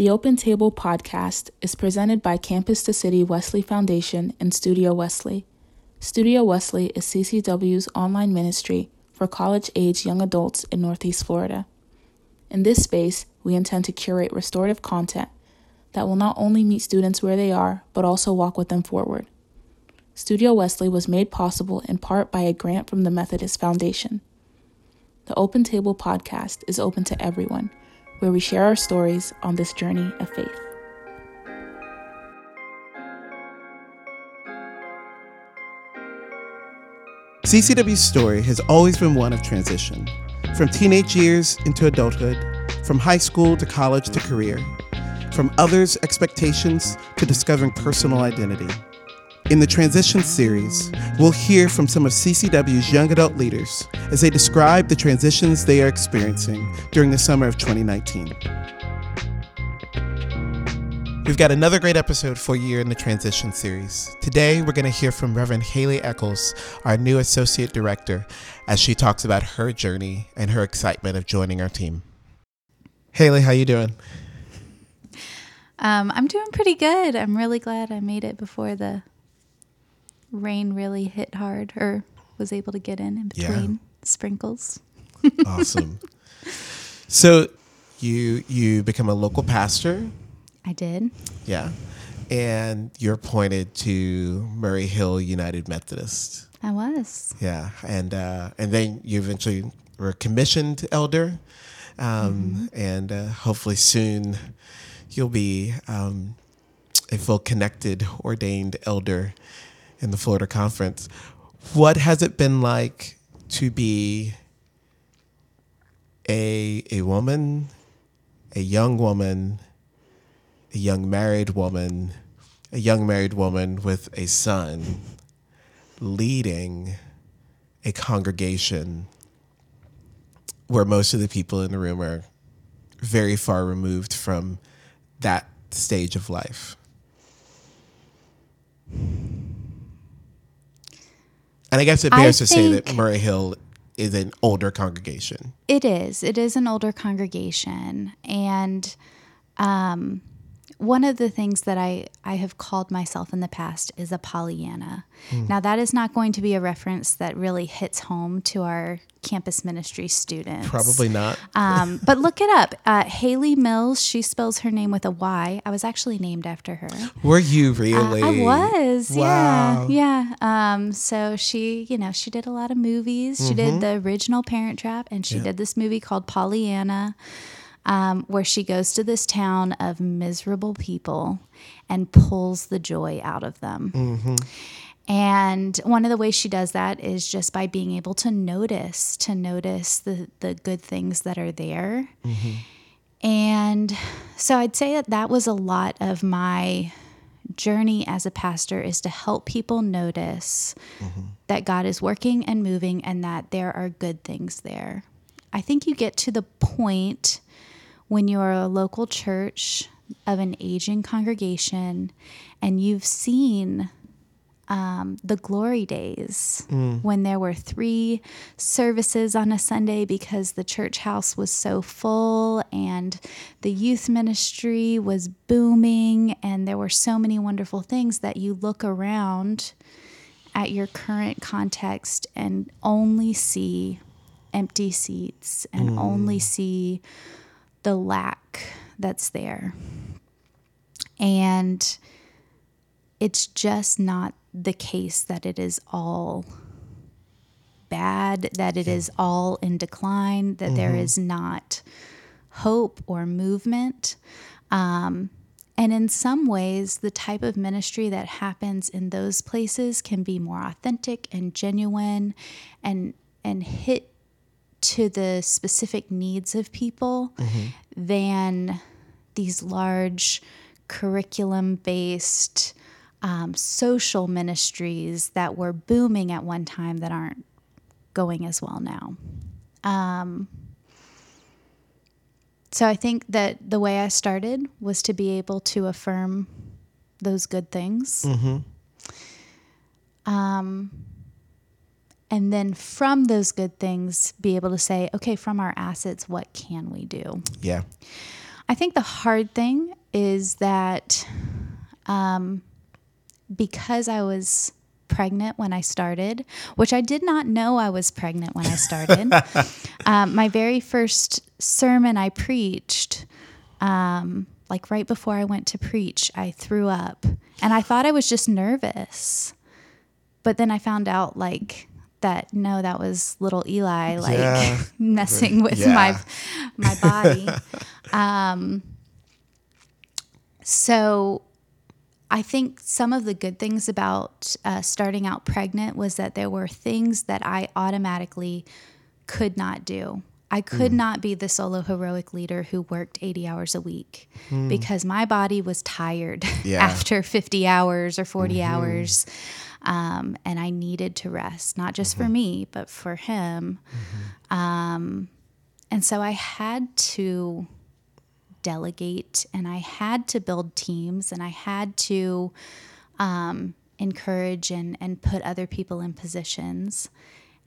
The Open Table podcast is presented by Campus to City Wesley Foundation and Studio Wesley. Studio Wesley is CCW's online ministry for college age young adults in Northeast Florida. In this space, we intend to curate restorative content that will not only meet students where they are, but also walk with them forward. Studio Wesley was made possible in part by a grant from the Methodist Foundation. The Open Table podcast is open to everyone where we share our stories on this journey of faith. CCW's story has always been one of transition, from teenage years into adulthood, from high school to college to career, from others' expectations to discovering personal identity. In the Transition series, we'll hear from some of CCW's young adult leaders as they describe the transitions they are experiencing during the summer of 2019. We've got another great episode for you in the Transition series. Today, we're going to hear from Reverend Haley Eccles, our new Associate Director, as she talks about her journey and her excitement of joining our team. Haley, how you doing? Um, I'm doing pretty good. I'm really glad I made it before the rain really hit hard or was able to get in in between yeah. sprinkles. awesome. So you you become a local pastor. I did. Yeah. And you're appointed to Murray Hill United Methodist. I was. Yeah. And uh, and then you eventually were commissioned elder. Um, mm-hmm. and uh, hopefully soon you'll be um, a full connected ordained elder in the Florida Conference. What has it been like to be a a woman, a young woman, a young married woman, a young married woman with a son leading a congregation where most of the people in the room are very far removed from that stage of life? And I guess it bears I to say that Murray Hill is an older congregation. It is. It is an older congregation. And um, one of the things that I, I have called myself in the past is a Pollyanna. Mm. Now, that is not going to be a reference that really hits home to our campus ministry students. Probably not. Um, but look it up. Uh, Hayley Mills, she spells her name with a Y. I was actually named after her. Were you really? Uh, I was. Wow. Yeah. Yeah. Um, so she, you know, she did a lot of movies. She mm-hmm. did the original Parent Trap, and she yeah. did this movie called Pollyanna um, where she goes to this town of miserable people and pulls the joy out of them. Mm-hmm. And one of the ways she does that is just by being able to notice, to notice the, the good things that are there. Mm-hmm. And so I'd say that that was a lot of my journey as a pastor is to help people notice mm-hmm. that God is working and moving and that there are good things there. I think you get to the point when you're a local church of an aging congregation and you've seen um, the glory days mm. when there were three services on a Sunday because the church house was so full and the youth ministry was booming and there were so many wonderful things that you look around at your current context and only see empty seats and mm. only see the lack that's there. And it's just not the case that it is all bad, that it is all in decline, that mm-hmm. there is not hope or movement. Um, and in some ways, the type of ministry that happens in those places can be more authentic and genuine and and hit to the specific needs of people mm-hmm. than these large curriculum based um, social ministries that were booming at one time that aren't going as well now. Um, so I think that the way I started was to be able to affirm those good things. Mm-hmm. Um, and then from those good things be able to say okay from our assets what can we do yeah I think the hard thing is that um, because I was pregnant when I started, which I did not know I was pregnant when I started. um, my very first sermon I preached, um, like right before I went to preach, I threw up. And I thought I was just nervous. But then I found out, like, that no, that was little Eli, like yeah. messing with yeah. my my body. um, so I think some of the good things about uh, starting out pregnant was that there were things that I automatically could not do. I could mm. not be the solo heroic leader who worked 80 hours a week mm. because my body was tired yeah. after 50 hours or 40 mm-hmm. hours. Um, and I needed to rest, not just mm-hmm. for me, but for him. Mm-hmm. Um, and so I had to delegate and I had to build teams and I had to um, encourage and, and put other people in positions.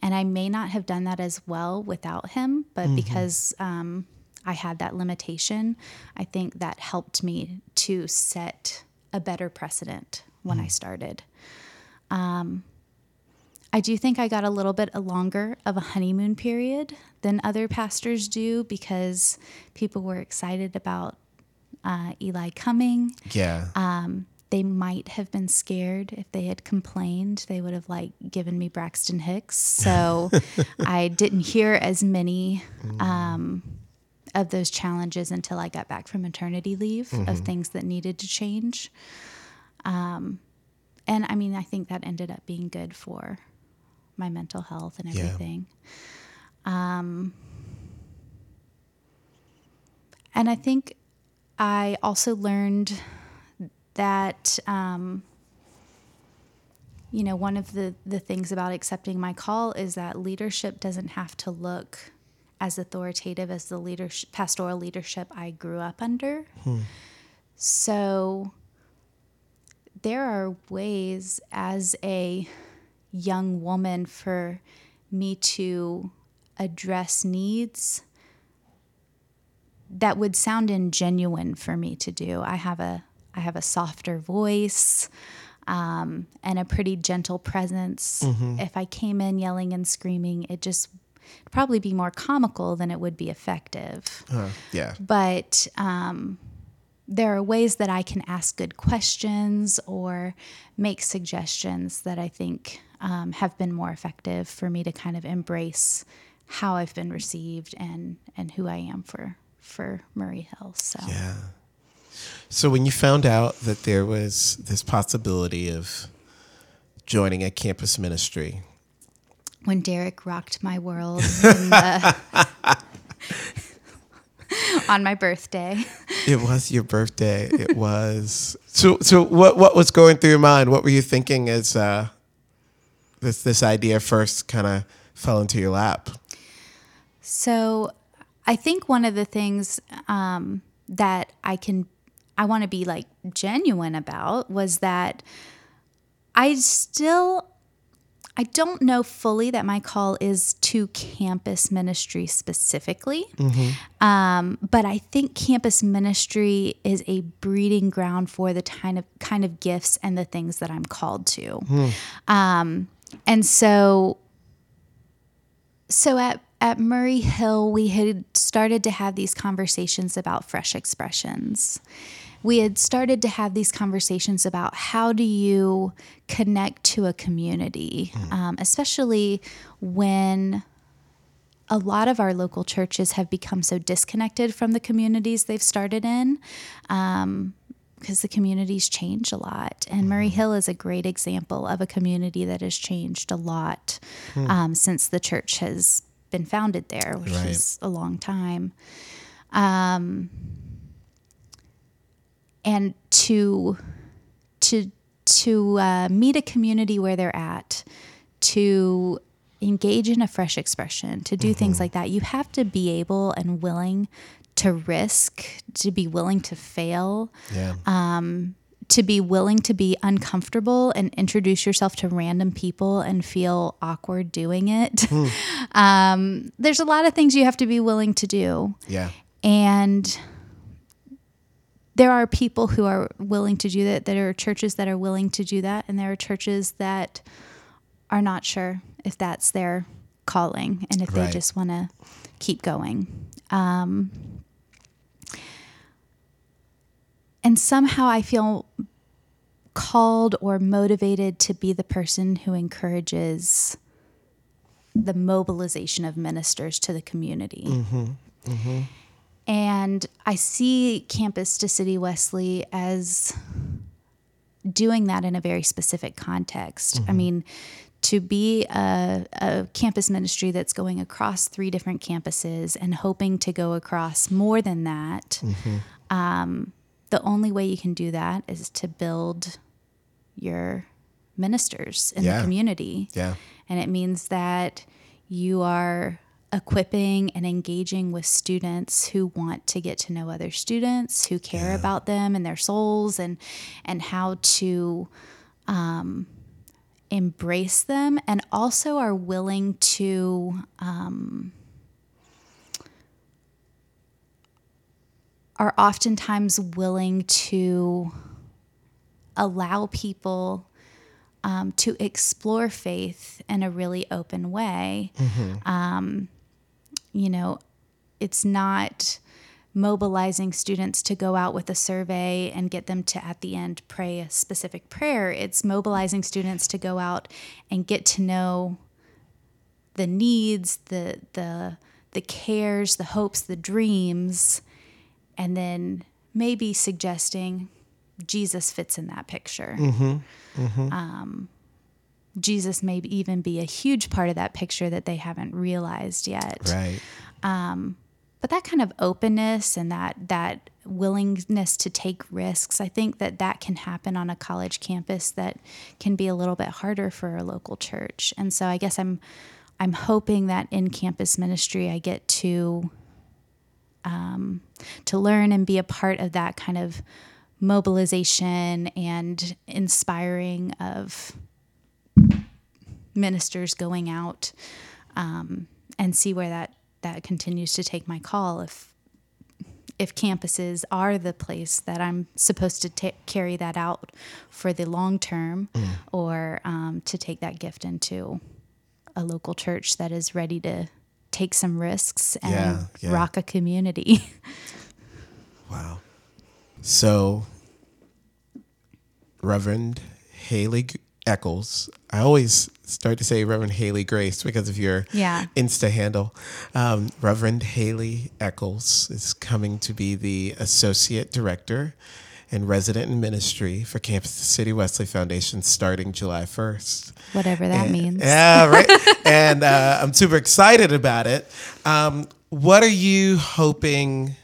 And I may not have done that as well without him, but mm-hmm. because um, I had that limitation, I think that helped me to set a better precedent when mm. I started. Um, I do think I got a little bit longer of a honeymoon period than other pastors do because people were excited about uh, Eli coming. Yeah. Um, they might have been scared if they had complained. They would have like given me Braxton Hicks. So I didn't hear as many um, of those challenges until I got back from maternity leave mm-hmm. of things that needed to change. Um, and I mean, I think that ended up being good for my mental health and everything. Yeah. Um, and I think I also learned that, um, you know, one of the, the things about accepting my call is that leadership doesn't have to look as authoritative as the leadership, pastoral leadership I grew up under. Hmm. So there are ways as a young woman for me to address needs that would sound ingenuine for me to do. I have a I have a softer voice um, and a pretty gentle presence. Mm-hmm. If I came in yelling and screaming, it just probably be more comical than it would be effective. Uh, yeah. But um, there are ways that I can ask good questions or make suggestions that I think um, have been more effective for me to kind of embrace how I've been received and and who I am for for Murray Hill. So yeah. So when you found out that there was this possibility of joining a campus ministry, when Derrick rocked my world the, on my birthday. It was your birthday. It was. So so what what was going through your mind? What were you thinking as uh, this this idea first kind of fell into your lap? So, I think one of the things um, that I can I want to be like genuine about was that I still I don't know fully that my call is to campus ministry specifically, mm-hmm. um, but I think campus ministry is a breeding ground for the kind of kind of gifts and the things that I'm called to. Mm. Um, and so so at at Murray Hill we had started to have these conversations about fresh expressions. We had started to have these conversations about how do you connect to a community, mm. um, especially when a lot of our local churches have become so disconnected from the communities they've started in. Um, because the communities change a lot. And Murray mm-hmm. Hill is a great example of a community that has changed a lot hmm. um, since the church has been founded there, which right. is a long time. Um, and to to to uh, meet a community where they're at, to engage in a fresh expression, to do mm-hmm. things like that, you have to be able and willing to risk, to be willing to fail, yeah. um, to be willing to be uncomfortable and introduce yourself to random people and feel awkward doing it. Mm. Um, there's a lot of things you have to be willing to do. Yeah. And there are people who are willing to do that. There are churches that are willing to do that, and there are churches that are not sure if that's their calling and if right. they just want to keep going. Um, and somehow I feel called or motivated to be the person who encourages the mobilization of ministers to the community. Mm-hmm. Mm-hmm. And I see Campus to City Wesley as doing that in a very specific context. Mm-hmm. I mean, to be a, a, campus ministry that's going across three different campuses and hoping to go across more than that, mm-hmm. um, the only way you can do that is to build your ministers in yeah. the community. Yeah. And it means that you are equipping and engaging with students who want to get to know other students, who care yeah. about them and their souls, and and how to um, embrace them, and also are willing to. Um, are oftentimes willing to allow people um, to explore faith in a really open way. Mm-hmm. Um, you know, it's not mobilizing students to go out with a survey and get them to at the end pray a specific prayer. It's mobilizing students to go out and get to know the needs, the the the cares, the hopes, the dreams, and then maybe suggesting Jesus fits in that picture. Mm-hmm. Mm-hmm. Um, Jesus may even be a huge part of that picture that they haven't realized yet. Right. Um, but that kind of openness and that that willingness to take risks, I think that that can happen on a college campus that can be a little bit harder for a local church. And so I guess I'm I'm hoping that in campus ministry I get to um, to learn and be a part of that kind of mobilization and inspiring of ministers going out um, and see where that that continues to take my call if if campuses are the place that I'm supposed to ta- carry that out for the long term mm. or um, to take that gift into a local church that is ready to take some risks and yeah, yeah. rock a community. wow. So Reverend Haley Eccles. I always start to say Reverend Haley Grace because of your yeah. Insta handle. Um, Reverend Haley Eccles is coming to be the Associate Director and Resident in Ministry for Campus City Wesley Foundation starting July 1st. Whatever that and, means. Yeah, right. and uh, I'm super excited about it. Um, what are you hoping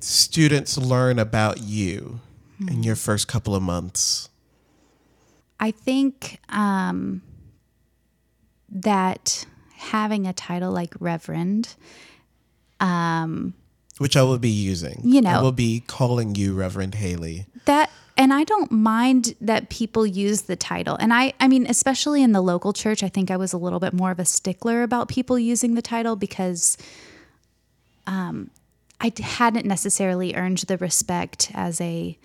students learn about you? in your first couple of months? I think um, that having a title like Reverend, um, which I will be using, you know, I will be calling you Reverend Haley. That and I don't mind that people use the title. And I I mean especially in the local church, I think I was a little bit more of a stickler about people using the title because um I hadn't necessarily earned the respect as a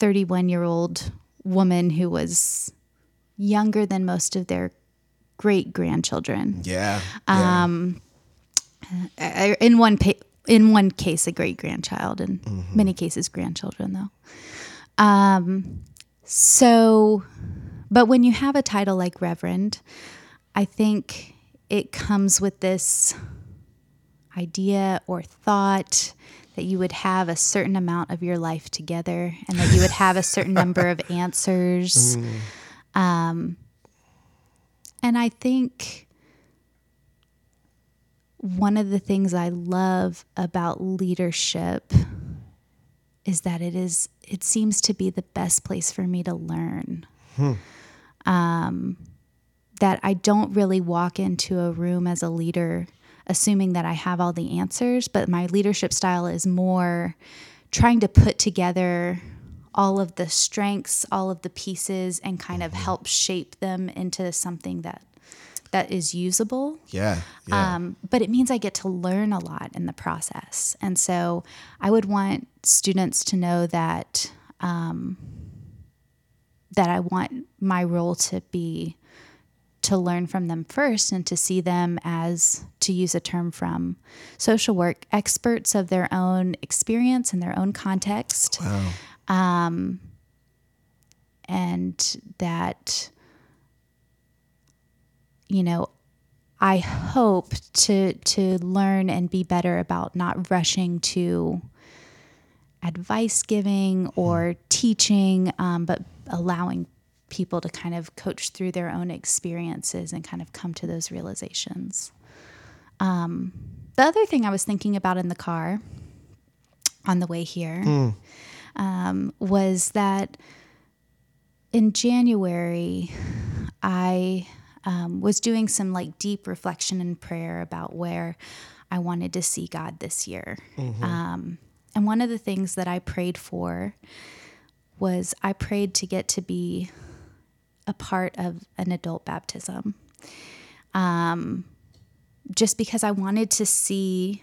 31 year old woman who was younger than most of their great grandchildren. Yeah. Um, yeah. in one pa- in one case, a great grandchild, in mm-hmm. many cases, grandchildren, though. Um, so, but when you have a title like Reverend, I think it comes with this idea or thought that you would have a certain amount of your life together and that you would have a certain number of answers. Mm. Um, and I think one of the things I love about leadership is that it is it seems to be the best place for me to learn. Hmm. Um, that I don't really walk into a room as a leader assuming that I have all the answers, but my leadership style is more trying to put together all of the strengths, all of the pieces, and kind of help shape them into something that that is usable. Yeah. yeah. Um, but it means I get to learn a lot in the process. And so I would want students to know that um, that I want my role to be to learn from them first and to see them as, to use a term from social work, experts of their own experience and their own context. Wow. Um, and that, you know, I hope to to learn and be better about not rushing to advice giving or teaching, um, but allowing people to kind of coach through their own experiences and kind of come to those realizations. Um, the other thing I was thinking about in the car on the way here mm. Um, was that in January, I um, was doing some like deep reflection and prayer about where I wanted to see God this year. Mm-hmm. Um, and one of the things that I prayed for was I prayed to get to be a part of an adult baptism. Um, just because I wanted to see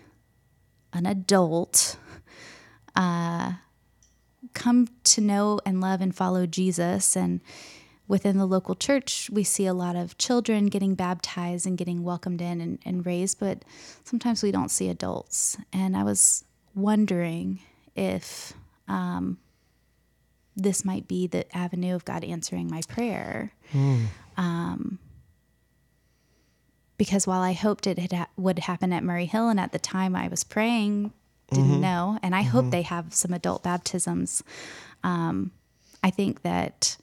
an adult uh, come to know and love and follow Jesus. And within the local church, we see a lot of children getting baptized and getting welcomed in and, and raised, but sometimes we don't see adults. And I was wondering if um, this might be the avenue of God answering my prayer. Mm. Um, because while I hoped it ha- would happen at Murray Hill, and at the time I was praying, didn't mm-hmm. know, and I mm-hmm. hope they have some adult baptisms. Um, I think that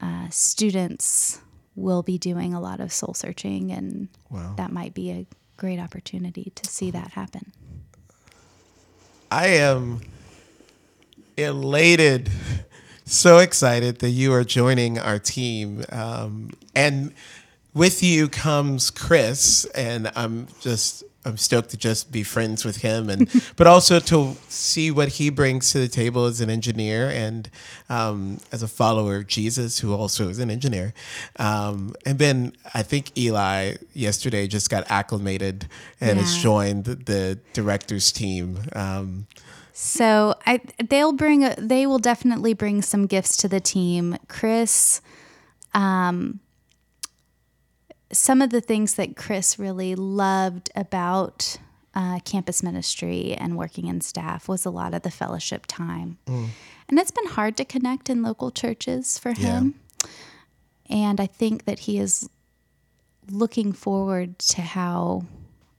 uh, students will be doing a lot of soul searching, and wow. that might be a great opportunity to see that happen. I am elated, so excited that you are joining our team. Um, and with you comes Chris, and I'm just I'm stoked to just be friends with him, and but also to see what he brings to the table as an engineer and um, as a follower of Jesus, who also is an engineer. Um, and then I think Eli yesterday just got acclimated and yeah. has joined the, the director's team. Um, so I they'll bring a, they will definitely bring some gifts to the team. Chris um some of the things that Chris really loved about uh, campus ministry and working in staff was a lot of the fellowship time. Mm. And it's been hard to connect in local churches for him. Yeah. And I think that he is looking forward to how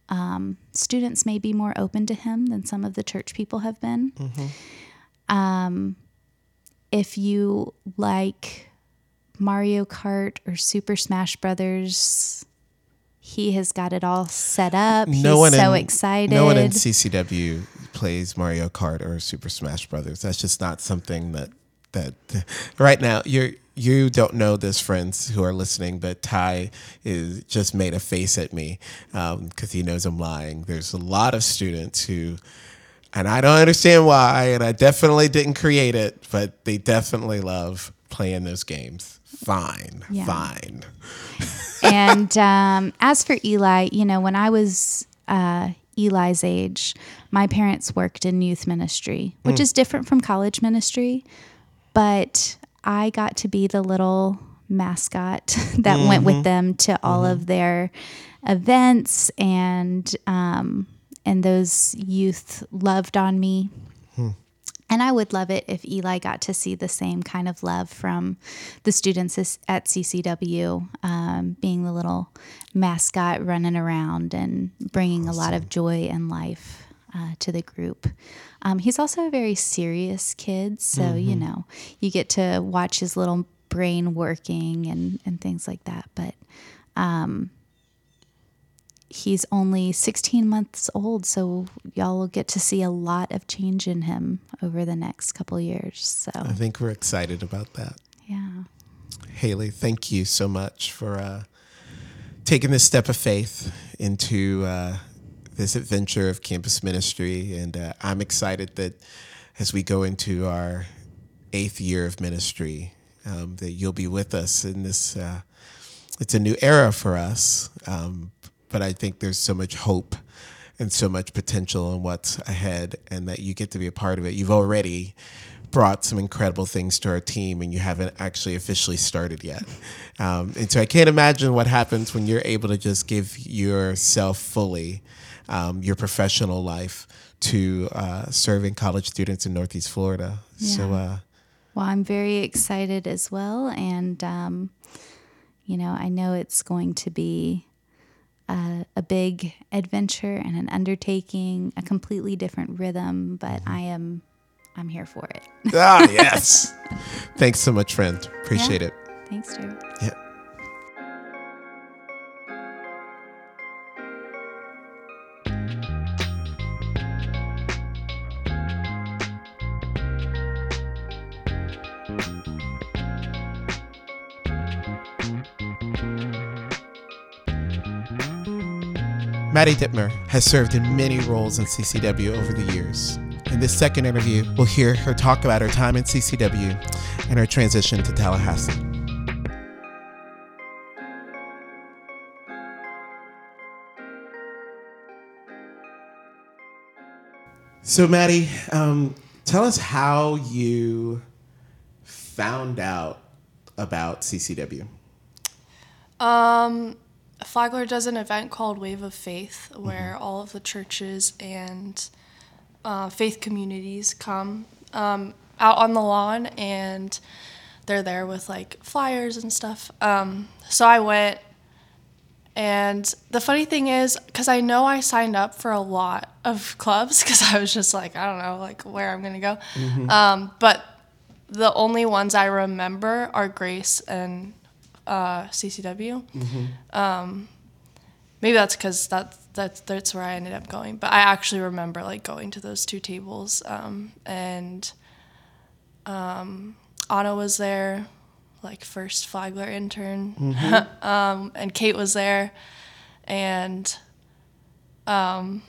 um, students may be more open to him than some of the church people have been. Mm-hmm. Um, if you like Mario Kart or Super Smash Brothers, he has got it all set up. No He's one so in, excited. No one in CCW plays Mario Kart or Super Smash Brothers. That's just not something that that right now you're you don't know this, friends who are listening, but Ty is just made a face at me because um, he knows I'm lying. There's a lot of students who, and I don't understand why, and I definitely didn't create it, but they definitely love playing those games. Fine, yeah. fine. and um, as for Eli, you know, when I was uh, Eli's age, my parents worked in youth ministry, which mm. is different from college ministry. But I got to be the little mascot that mm-hmm. went with mm-hmm. them to all mm-hmm. of their events and um, and those youth loved on me. Hmm. And I would love it if Eli got to see the same kind of love from the students at CCW, um, being the little mascot running around and bringing awesome. a lot of joy and life uh, to the group. Um, he's also a very serious kid, so mm-hmm. you know you get to watch his little brain working and and things like that. But um, he's only 16 months old, so y'all will get to see a lot of change in him over the next couple years. So I think we're excited about that. Yeah. Haley, thank you so much for uh, taking this step of faith into uh, this adventure of campus ministry. And uh, I'm excited that as we go into our eighth year of ministry, um, that you'll be with us in this uh, it's a new era for us, um, but I think there's so much hope and so much potential in what's ahead, and that you get to be a part of it. You've already brought some incredible things to our team, and you haven't actually officially started yet. Um, and so I can't imagine what happens when you're able to just give yourself fully um, your professional life to uh, serving college students in Northeast Florida. Yeah. So, uh, well, I'm very excited as well, and um, you know, I know it's going to be. A, a, big adventure and an undertaking, a completely different rhythm, but mm-hmm. I am I'm here for it. ah, yes. Thanks so much, friend. Appreciate yeah. it. Thanks, Drew. Yeah. Maddy Dittmer has served in many roles in CCW over the years. In this second interview, we'll hear her talk about her time in CCW and her transition to Tallahassee. So, Maddy, um, tell us how you found out about CCW. Um, Flagler does an event called Wave of Faith where mm-hmm. all of the churches and uh, faith communities come um, out on the lawn and they're there with like flyers and stuff. Um, so I went, and the funny thing is, because I know I signed up for a lot of clubs because I was just like, I don't know, like where I'm gonna go. Mm-hmm. Um, but the only ones I remember are Grace and uh, CCW. Mm-hmm. Um, maybe that's because that's that's that's where I ended up going. But I actually remember like going to those two tables, um, and um, Anna was there, like first Flagler intern, mm-hmm. um, and Kate was there, and um,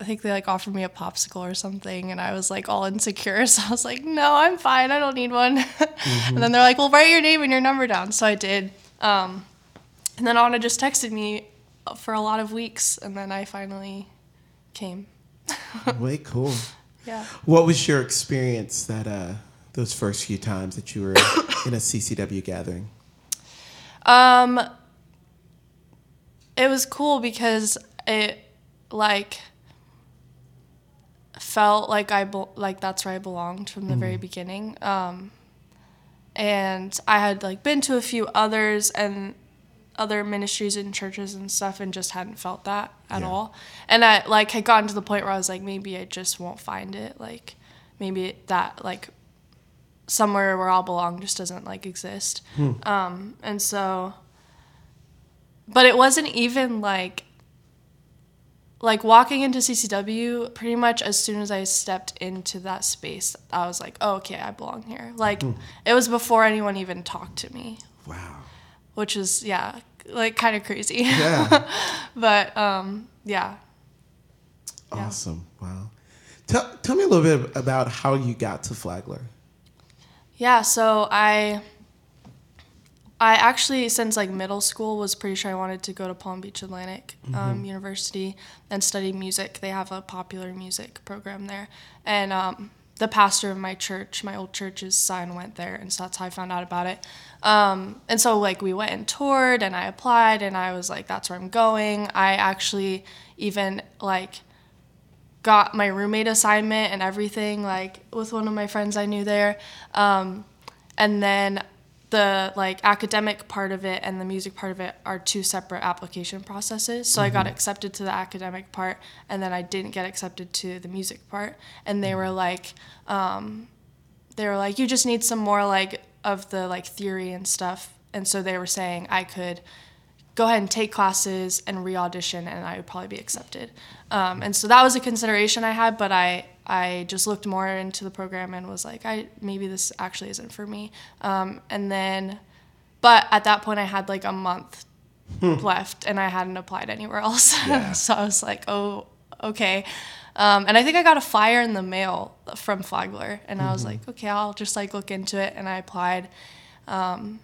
I think they like offered me a popsicle or something, and I was like all insecure. So I was like, "No, I'm fine. I don't need one." mm-hmm. And then they're like, "Well, write your name and your number down." So I did. Um, and then Anna just texted me for a lot of weeks, and then I finally came. Way cool. Yeah. What was your experience that uh, those first few times that you were in a CCW gathering? Um, it was cool because it like felt like I be- like that's where I belonged from the mm very beginning. Um, and I had like been to a few others and other ministries and churches and stuff and just hadn't felt that at yeah. all. And I like had gotten to the point where I was like, maybe I just won't find it. Like maybe that like somewhere where I'll belong just doesn't like exist. Hmm. Um, and so, but it wasn't even like like walking into CCW, pretty much as soon as I stepped into that space, I was like, oh, okay, I belong here. Like, hmm. it was before anyone even talked to me. Wow which is yeah, like kind of crazy. Yeah. but um, yeah. Awesome! Yeah. Wow. Tell tell me a little bit about how you got to Flagler. Yeah. So I. I actually, since like middle school, was pretty sure I wanted to go to Palm Beach Atlantic um, mm-hmm. University and study music. They have a popular music program there, and um, the pastor of my church, my old church's son, went there, and so that's how I found out about it. Um, and so like we went and toured, and I applied, and I was like, that's where I'm going. I actually even like got my roommate assignment and everything like with one of my friends I knew there, um, and then the like academic part of it and the music part of it are two separate application processes. So mm-hmm. I got mm-hmm. accepted to the academic part, and then I didn't get accepted to the music part. And they were like, um, they were like, you just need some more like of the like theory and stuff. And so they were saying I could go ahead and take classes and re-audition, and I would probably be accepted. Um, and so that was a consideration I had, but I I just looked more into the program and was like, I maybe this actually isn't for me. Um, and then, but at that point, I had like a month hmm. left, and I hadn't applied anywhere else. Yeah. so I was like, oh, okay. Um, and I think I got a flyer in the mail from Flagler, and mm-hmm. I was mm-hmm. like, okay, I'll just like look into it, and I applied. Um,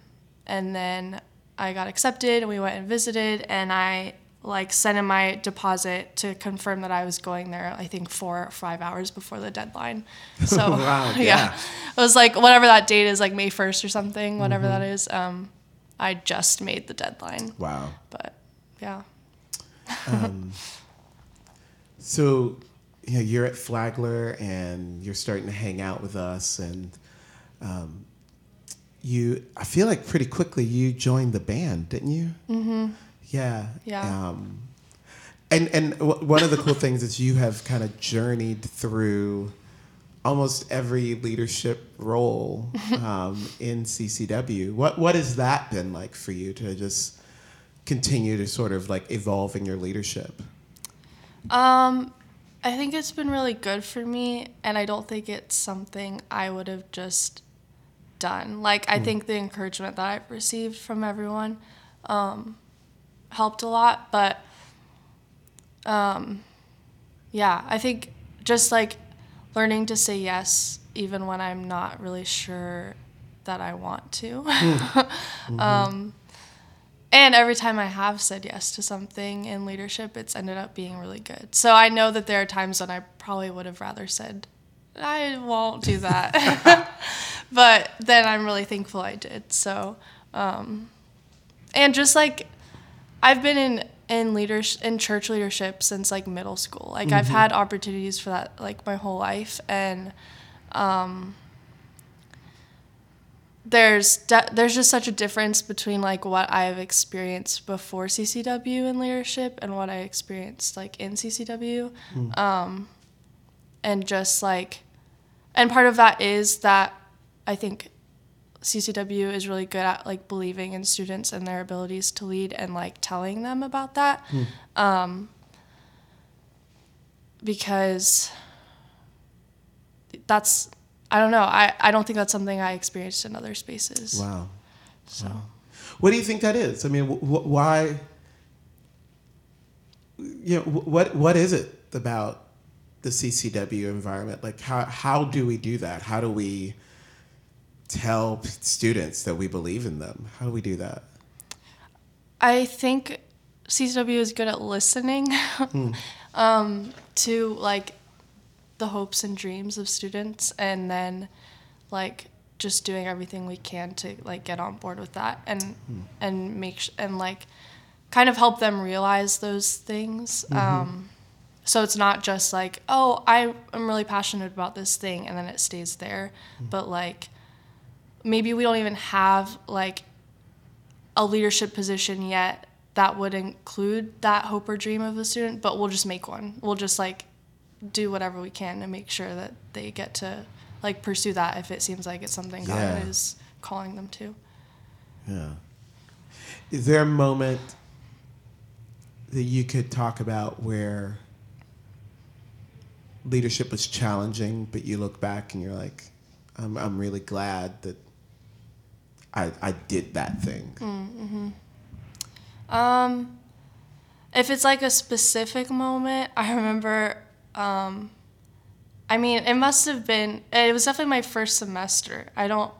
and then I got accepted and we went and visited and I like sent in my deposit to confirm that I was going there. I think four or five hours before the deadline. So Wow, yeah. yeah. it was like whatever that date is, like May first or something, whatever that is. Um, I just made the deadline, Wow. but yeah. So, you know, you're at Flagler and you're starting to hang out with us, and um, you, I feel like pretty quickly you joined the band, didn't you? Mm-hmm. Yeah. Yeah. Um, and and w- one of the cool things is you have kind of journeyed through almost every leadership role um, in CCW. What what has that been like for you to just continue to sort of like evolve in your leadership? Um, I think it's been really good for me, and I don't think it's something I would have just done. Like, I think the encouragement that I've received from everyone um, helped a lot, but um, yeah, I think just like learning to say yes, even when I'm not really sure that I want to. um, and every time I have said yes to something in leadership, it's ended up being really good. So I know that there are times when I probably would have rather said, I won't do that. but then I'm really thankful I did. So, um, and just like I've been in in leaders in church leadership since like middle school. Like I've had opportunities for that like my whole life, and um, there's de- there's just such a difference between like what I've experienced before CCW in leadership and what I experienced like in CCW, um, and just like, and part of that is that I think CCW is really good at like believing in students and their abilities to lead and like telling them about that. Um, because that's I don't know. I, I don't think that's something I experienced in other spaces. Wow. So, what do you think that is? I mean, wh- wh- why? You know, wh- what what is it about the CCW environment? Like, how how do we do that? How do we tell students that we believe in them? How do we do that? I think CCW is good at listening um, to like the hopes and dreams of students, and then like just doing everything we can to like get on board with that and and make sh- and like kind of help them realize those things. Um, so it's not just like oh I am really passionate about this thing and then it stays there, but like maybe we don't even have like a leadership position yet that would include that hope or dream of a student, but we'll just make one. We'll just like do whatever we can to make sure that they get to like pursue that if it seems like it's something God is calling them to. Yeah. Is there a moment that you could talk about where leadership was challenging, but you look back and you're like, I'm, I'm really glad that I, I did that thing? Um, if it's like a specific moment, I remember. Um, I mean, it must have been. It was definitely my first semester. I don't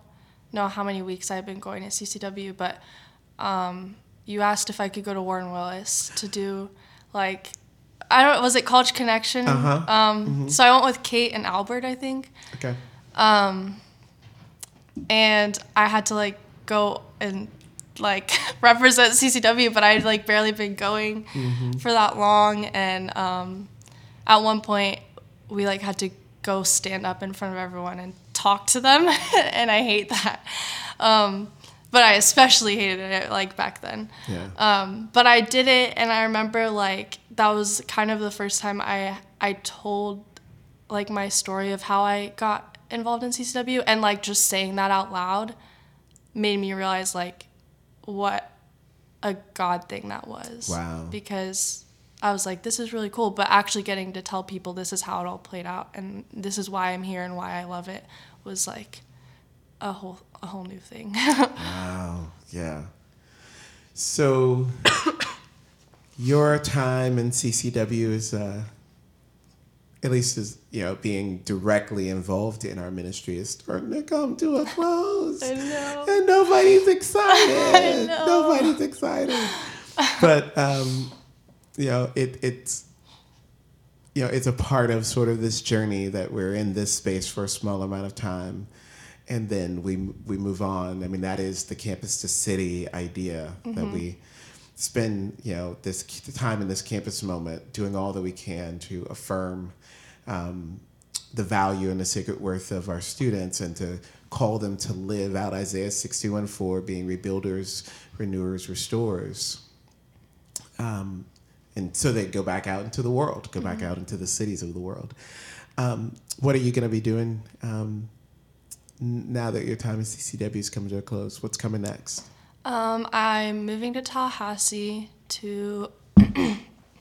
know how many weeks I've been going to CCW, but um, you asked if I could go to Warren Willis to do like I don't. Was it College Connection? Uh-huh. Um, So I went with Kate and Albert, I think Okay. and I had to like go and like represent CCW, but I'd like barely been going for that long, and um, at one point we like had to go stand up in front of everyone and talk to them, and I hate that. Um, but I especially hated it like back then. Yeah. Um, but I did it, and I remember like that was kind of the first time I I told like my story of how I got involved in CCW, and like just saying that out loud made me realize like what a God thing that was. Wow. Because I was like, this is really cool, but actually getting to tell people this is how it all played out, and this is why I'm here and why I love it was like a whole a whole new thing. Wow. Yeah. So, your time in CCW is uh, at least is you know, being directly involved in our ministry is starting to come to a close. I know. And nobody's excited. Nobody's excited. But um, you know, it it's you know, it's a part of sort of this journey that we're in this space for a small amount of time. And then we we move on. I mean, that is the campus to city idea that we spend you know this time in this campus moment doing all that we can to affirm um, the value and the sacred worth of our students and to call them to live out Isaiah 61 4, being rebuilders, renewers, restorers. Um, and so they go back out into the world, go back out into the cities of the world. Um, what are you going to be doing um, now that your time at CCW is coming to a close? What's coming next? Um, I'm moving to Tallahassee to.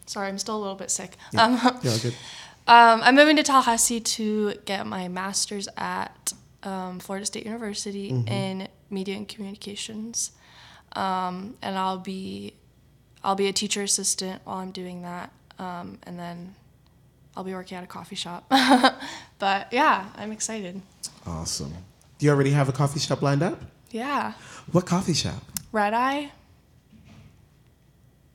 sorry, I'm still a little bit sick. Um, Yeah, good. um, I'm moving to Tallahassee to get my master's at um, Florida State University in media and communications, um, and I'll be I'll be a teacher assistant while I'm doing that, um, and then I'll be working at a coffee shop. but yeah, I'm excited. Awesome. Do you already have a coffee shop lined up? Yeah, What coffee shop? Red Eye.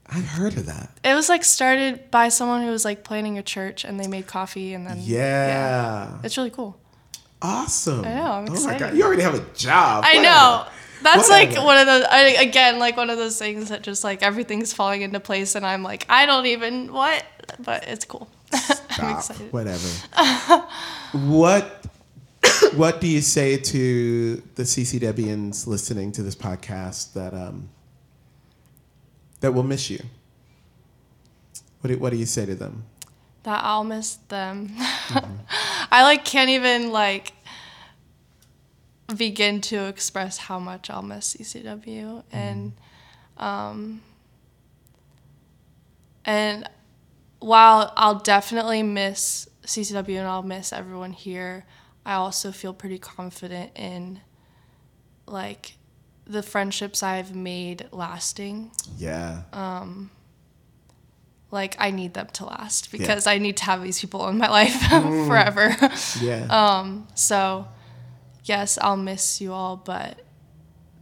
I've heard of that. It was like started by someone who was like planning a church, and they made coffee, and then Yeah. yeah. it's really cool. Awesome. I know, I'm Oh my. God. You already have a job. I Whatever. know. That's like one of those I, again, like one of those things that just like everything's falling into place, and I'm like, I don't even what, but it's cool. I'm excited. Whatever. what What do you say to the CCWians listening to this podcast that um that will miss you? What do, What do you say to them? That I'll miss them. I like can't even like begin to express how much I'll miss CCW and um and while I'll definitely miss CCW and I'll miss everyone here, I also feel pretty confident in like the friendships I've made lasting Yeah. like I need them to last because I need to have these people in my life forever. yeah. um, so yes, I'll miss you all, but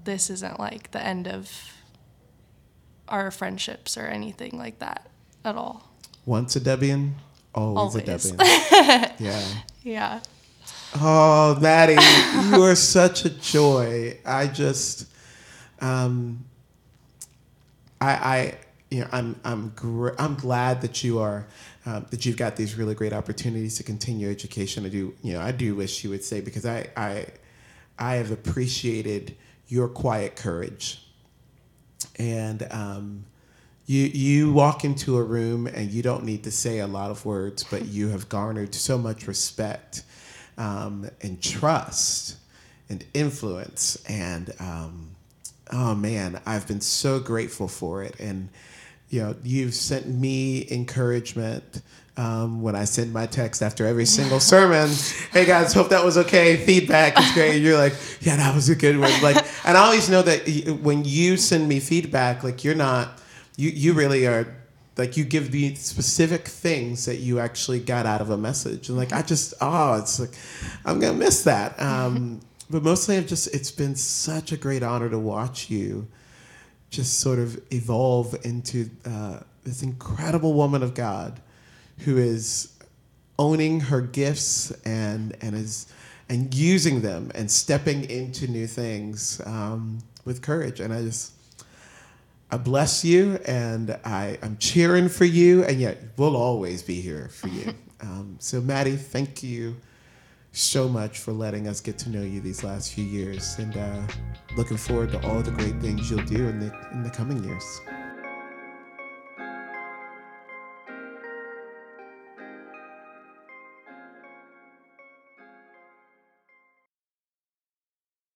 this isn't like the end of our friendships or anything like that at all. Once a Debian, always, a Debian. yeah. Yeah. Oh, Maddy, you are such a joy. I just, um, I, I, you know, I'm, I'm, gr- I'm glad that you are, um, that you've got these really great opportunities to continue education. I do, you know, I do wish you would say because I, I, I have appreciated your quiet courage, and um, you you walk into a room and you don't need to say a lot of words, but you have garnered so much respect um, and trust and influence. And um, oh man, I've been so grateful for it. And you know, you've sent me encouragement. Um, when I send my text after every single sermon, hey guys, hope that was okay. Feedback is great. And you're like, yeah, that was a good one. Like, and I always know that when you send me feedback, like you're not, you you really are like you give me specific things that you actually got out of a message. And like i just oh it's like i'm gonna miss that. Um, but mostly i've just it's been such a great honor to watch you just sort of evolve into uh, this incredible woman of god who is owning her gifts and and is and using them and stepping into new things um, with courage. And i just I bless you, and I, I'm cheering for you, and yet we'll always be here for you. Um, so, Maddy, thank you so much for letting us get to know you these last few years, and uh, looking forward to all the great things you'll do in the in the coming years.